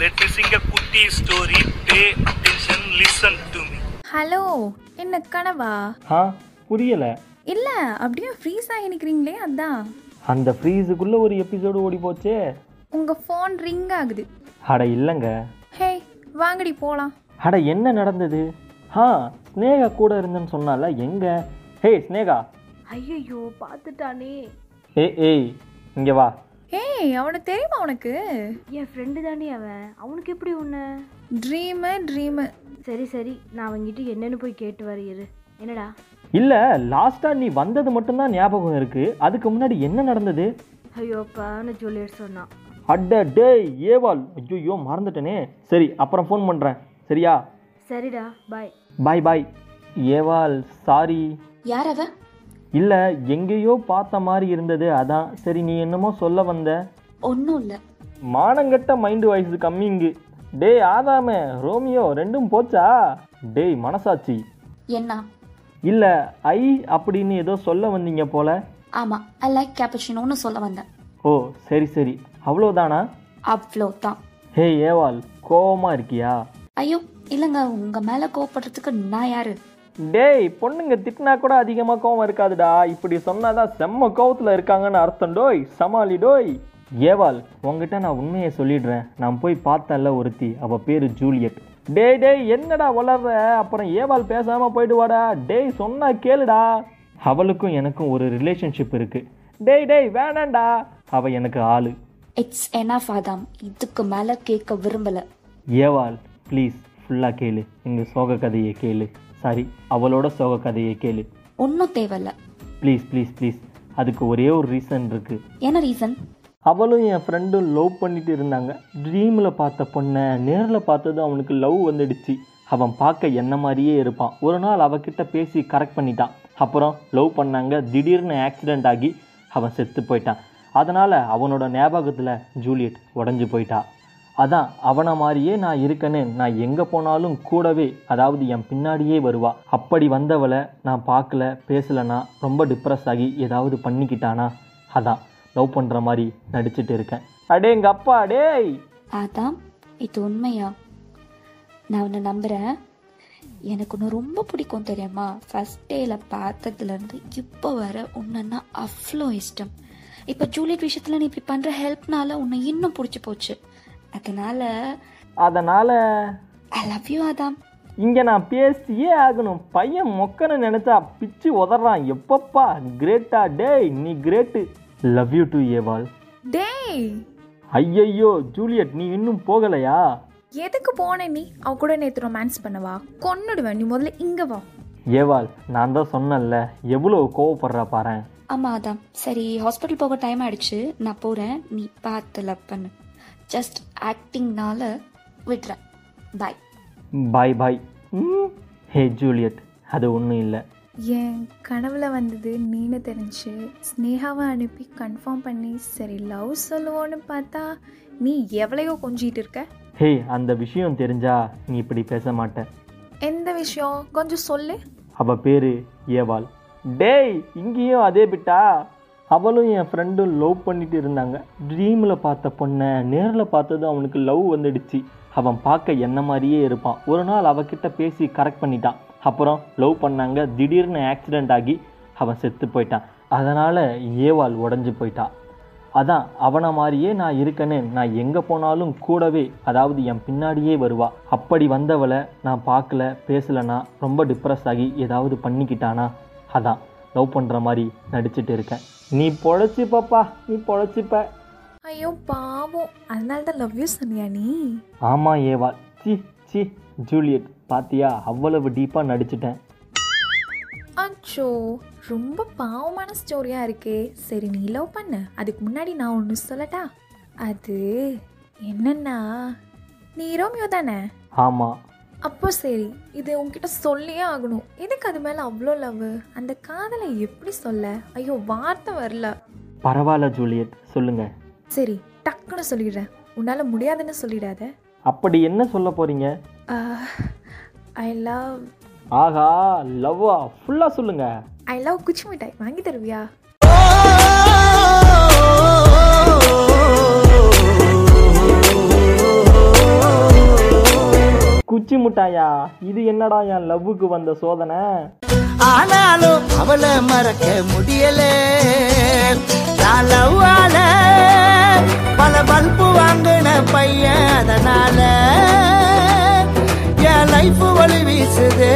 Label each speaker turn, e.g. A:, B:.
A: Let me sing a குட்டி story. Pay attention, listen to me.
B: Hello என்ன கனவா?
C: ஆ புரியலை.
B: இல்ல அப்படியே ஃப்ரீஸ் ஆகி நிக்கிறீங்களே அதான்.
C: அந்த ஃப்ரீஸுக்குள்ளே ஒரு எபிசோடு ஓடி போச்சே.
B: உங்க ஃபோன் ரிங் ஆகுது.
C: அட இல்லைங்க.
B: ஹே வாங்கடி போலாம்.
C: அட என்ன நடந்தது? ஆ ஸ்னேகா கூட இருந்தேன்னு சொன்னால எங்க? ஹே ஸ்னேகா.
D: ஐயையோ பார்த்துட்டானே.
C: ஏய் ஏய் இங்கே வா.
B: ஏய் அவனை தெரியுமா உனக்கு?
D: என் ஃப்ரெண்டு தானே அவன். அவனுக்கு எப்படி உன்ன?
B: ட்ரீமு ட்ரீமு
D: சரி சரி. நான் அவங்கிட்ட என்னன்னு போய் கேட்டு வர இரு. என்னடா?
C: இல்லை லாஸ்ட்டாக நீ வந்தது மட்டும்தான் ஞாபகம் இருக்கு. அதுக்கு முன்னாடி என்ன நடந்தது?
D: ஐயோப்பான்னு ஜூலியட் சொன்னான்.
C: அட டேய் ஏவாள். ஐயோ மறந்துட்டேனே. சரி அப்புறம் ஃபோன் பண்ணுறேன் சரியா?
D: சரிடா பாய்
C: பாய் பாய் ஏவாள் சாரி
E: யார் அவ?
C: இல்லை எங்கேயோ பார்த்த மாதிரி இருந்தது அதான். சரி நீ என்னமோ சொல்ல வந்த.
E: ஒன்றும் இல்லை.
C: மானங்கட்ட மைண்டு வயசு கம்மிங்கு டேய் ஆதாமே ரோமியோ ரெண்டும் போச்சா? டேய் மனசாட்சி.
E: என்ன?
C: இல்லை ஐ அப்படின்னு ஏதோ சொல்ல வந்தீங்க போல.
E: ஆமாம் ஐ லைக் கேப்பச்சினோன்னு சொல்ல வந்தேன்.
C: ஓ சரி சரி. அவ்வளோதானா?
E: அவ்வளோ தான்
C: ஹே ஏவாள் கோவமா இருக்கியா?
E: ஐயோ இல்லைங்க உங்கள் மேலே கோவப்படுறதுக்கு நான் யாரு?
C: டேய் பொண்ணுங்க திட்டினா கூட அதிகமாக கோவம் இருக்காதுடா. இப்படி சொன்னாதான் செம்ம கோவத்தில் இருக்காங்கன்னு அர்த்தம் டோய் சமாளி டோய். ஏவாள் உங்ககிட்ட நான் உண்மையை சொல்லிடுறேன். நான் போய் பார்த்தேன்ல ஒருத்தி அவள் பேர் ஜூலியட். டேய் டேய் என்னடா வளர்ற அப்புறம் ஏவாள் பேசாமல் போயிடுவாடா. டேய் சொன்னா கேளுடா. அவளுக்கும் எனக்கும் ஒரு ரிலேஷன்ஷிப் இருக்கு. டேய் டேய் வேணாண்டா. அவ எனக்கு ஆளு.
E: இட்ஸ் எனாஃப் ஆதாம் இதுக்கு மேலே கேட்க விரும்பலை.
C: ஏவாள் ப்ளீஸ் ஃபுல்லாக கேளு. எங்கள் சோக கதையை கேளு. சாரி அவளோட சோக கதையை கேளு.
E: ஒன்றும் தேவையில்ல.
C: ப்ளீஸ் ப்ளீஸ் ப்ளீஸ் அதுக்கு ஒரே ஒரு ரீசன் இருக்குது
E: என்ன ரீசன்
C: அவளும் என் ஃப்ரெண்டும் லவ் பண்ணிட்டு இருந்தாங்க. ட்ரீமில் பார்த்த பொண்ணை நேரில் பார்த்தது அவனுக்கு லவ் வந்துடுச்சு. அவன் பார்க்க என்ன மாதிரியே இருப்பான். ஒரு நாள் அவகிட்ட பேசி கரெக்ட் பண்ணிட்டான். அப்புறம் லவ் பண்ணாங்க. திடீர்னு ஆக்சிடெண்ட் ஆகி அவன் செத்து போயிட்டான். அதனால் அவனோட ஞாபகத்தில் ஜூலியட் உடஞ்சி போயிட்டா. அதான் அவனை மாதிரியே நான் இருக்கேன்னு நான் எங்கே போனாலும் கூடவே அதாவது என் பின்னாடியே வருவா. அப்படி வந்தவளை நான் பார்க்கல பேசலைன்னா ரொம்ப டிப்ரெஸ் ஆகி ஏதாவது பண்ணிக்கிட்டானா? அதான் லவ் பண்ணுற மாதிரி நடிச்சிட்டு இருக்கேன். அடே எங்கள் அப்பா டேய்!
E: அதான் இது உண்மையா? நான் உன்னை நம்புகிறேன் எனக்கு ஒன்று ரொம்ப பிடிக்கும் தெரியுமா? ஃபஸ்ட் டேயில் பார்த்ததுலேருந்து இப்போ வர உன்னைன்னா அவ்வளோ இஷ்டம். இப்போ ஜூலியட் விஷயத்தில் நீ இப்படி பண்ணுற ஹெல்ப்னால உன்னை இன்னும் பிடிச்சி போச்சு. அதனால
C: அதனால்
E: ஐ லவ் யூ ஆதாம்
C: இங்கே நான் பேசியே ஆகணும். பையன் மொக்கன்னு நினச்சா பிச்சு உதறான். எப்பப்பா? கிரேட்டா? டேய் நீ கிரேட்டு. லவ் யூ டு ஏவாள்
B: டேய்!
C: ஐயையோ ஜூலியட் நீ இன்னும் போகலையா?
B: எதுக்கு போன நீ? அவ கூட நேத்து ரொமான்ஸ் பண்ணவா கொன்னுடுவேன். நீ முதல்ல இங்க வா.
C: ஏவாள் நான் தான் சொன்னேன்ல எவ்வளோ கோவப்படுறா பாரேன்.
E: ஆமாம் அதான் சரி ஹாஸ்பிட்டல் போக டைம் ஆயிடுச்சு. நான் போகிறேன் நீ பார்த்து லவ் பண்ணு. ஜஸ்ட் ஆக்டிங்னால விட்டுறேன். பாய்
C: பாய் பாய் ம். ஹே ஜூலியட் அது ஒன்றும் இல்லை.
B: என் கனவுல வந்தது நீனு தெரிஞ்சு. ஸ்னேகாவை அனுப்பி கன்ஃபார்ம் பண்ணி சரி லவ் சொல்லுவோன்னு பார்த்தா நீ எவ்வளையோ கொஞ்சிட்டு இருக்க?
C: ஹே அந்த விஷயம் தெரிஞ்சா நீ இப்படி பேச மாட்ட.
B: எந்த விஷயம்? கொஞ்சம் சொல்லு.
C: அவ பேரு ஏவாள். டேய் இங்கேயும் அதே பிட்டா? அவளும் என் ஃப்ரெண்டும் லவ் பண்ணிட்டு இருந்தாங்க. ட்ரீமில் பார்த்த பொண்ணை நேரில் பார்த்ததும் அவனுக்கு லவ் வந்துடுச்சு. அவன் பார்க்க என்ன மாதிரியே இருப்பான். ஒரு நாள் அவகிட்ட பேசி கரெக்ட் பண்ணிட்டான். அப்புறம் லவ் பண்ணாங்க. திடீர்னு ஆக்சிடெண்ட் ஆகி அவன் செத்து போயிட்டான். அதனால் ஏவாள் உடஞ்சி போயிட்டான் அதான் அவனை மாதிரியே நான் இருக்கேன்னு நான் எங்கே போனாலும் கூடவே அதாவது என் பின்னாடியே வருவா. அப்படி வந்தவளை நான் பார்க்கல பேசலைன்னா ரொம்ப டிப்ரெஸ் ஆகி ஏதாவது பண்ணிக்கிட்டானா? அதான். லவ் பண்ணுற மாதிரி நடிச்சிட்டு இருக்கேன். நீ பொழைச்சிப்பப்பா நீ பொழைச்சிப்ப.
B: ஐயோ பாவம். அதனால தான் லவ் யூ சொன்னியா நீ?
C: ஆமாம் ஏவா. சி சி ஜூலியட் பாத்தியா? அவ்வளவு டீப்பாக நடிச்சிட்டேன்.
B: அச்சோ ரொம்ப பாவமான ஸ்டோரியா இருக்கே. சரி நீ லவ் பண்ணு. அதுக்கு முன்னாடி நான் ஒன்று சொல்லட்டா? அது என்னன்னா நீ ரோமியோ தானே?
C: ஆமாம்
B: அப்போ சரி இது உன்கிட்ட சொல்லியே ஆகணும். எதுக்கு அது மேலே அவ்வளோ லவ் அந்த காதலை எப்படி சொல்ல? ஐயோ வார்த்தை வரல.
C: பரவாயில்ல ஜூலியட். சொல்லுங்கள்
B: சரி டக்குன்னு சொல்லிடுறேன். உன்னால் முடியாதுன்னு சொல்லிடாத.
C: அப்படி என்ன சொல்ல போகிறீங்க
B: ஐ லவ்
C: ஆஹா லவ்வா? ஃபுல்லாக சொல்லுங்கள்
B: ஐ லவ் குச்சி மிட்டாய். வாங்கி தருவியா?
C: குச்சி முட்டாயா? இது என்னடா என் லவ்வுக்கு வந்த சோதனை?
F: ஆனாலும் அவளை மறக்க முடியல. நான் லவ்வால பல பல்பு வாங்கின பையன் அதனால என் லைஃப் வலி வீசுது.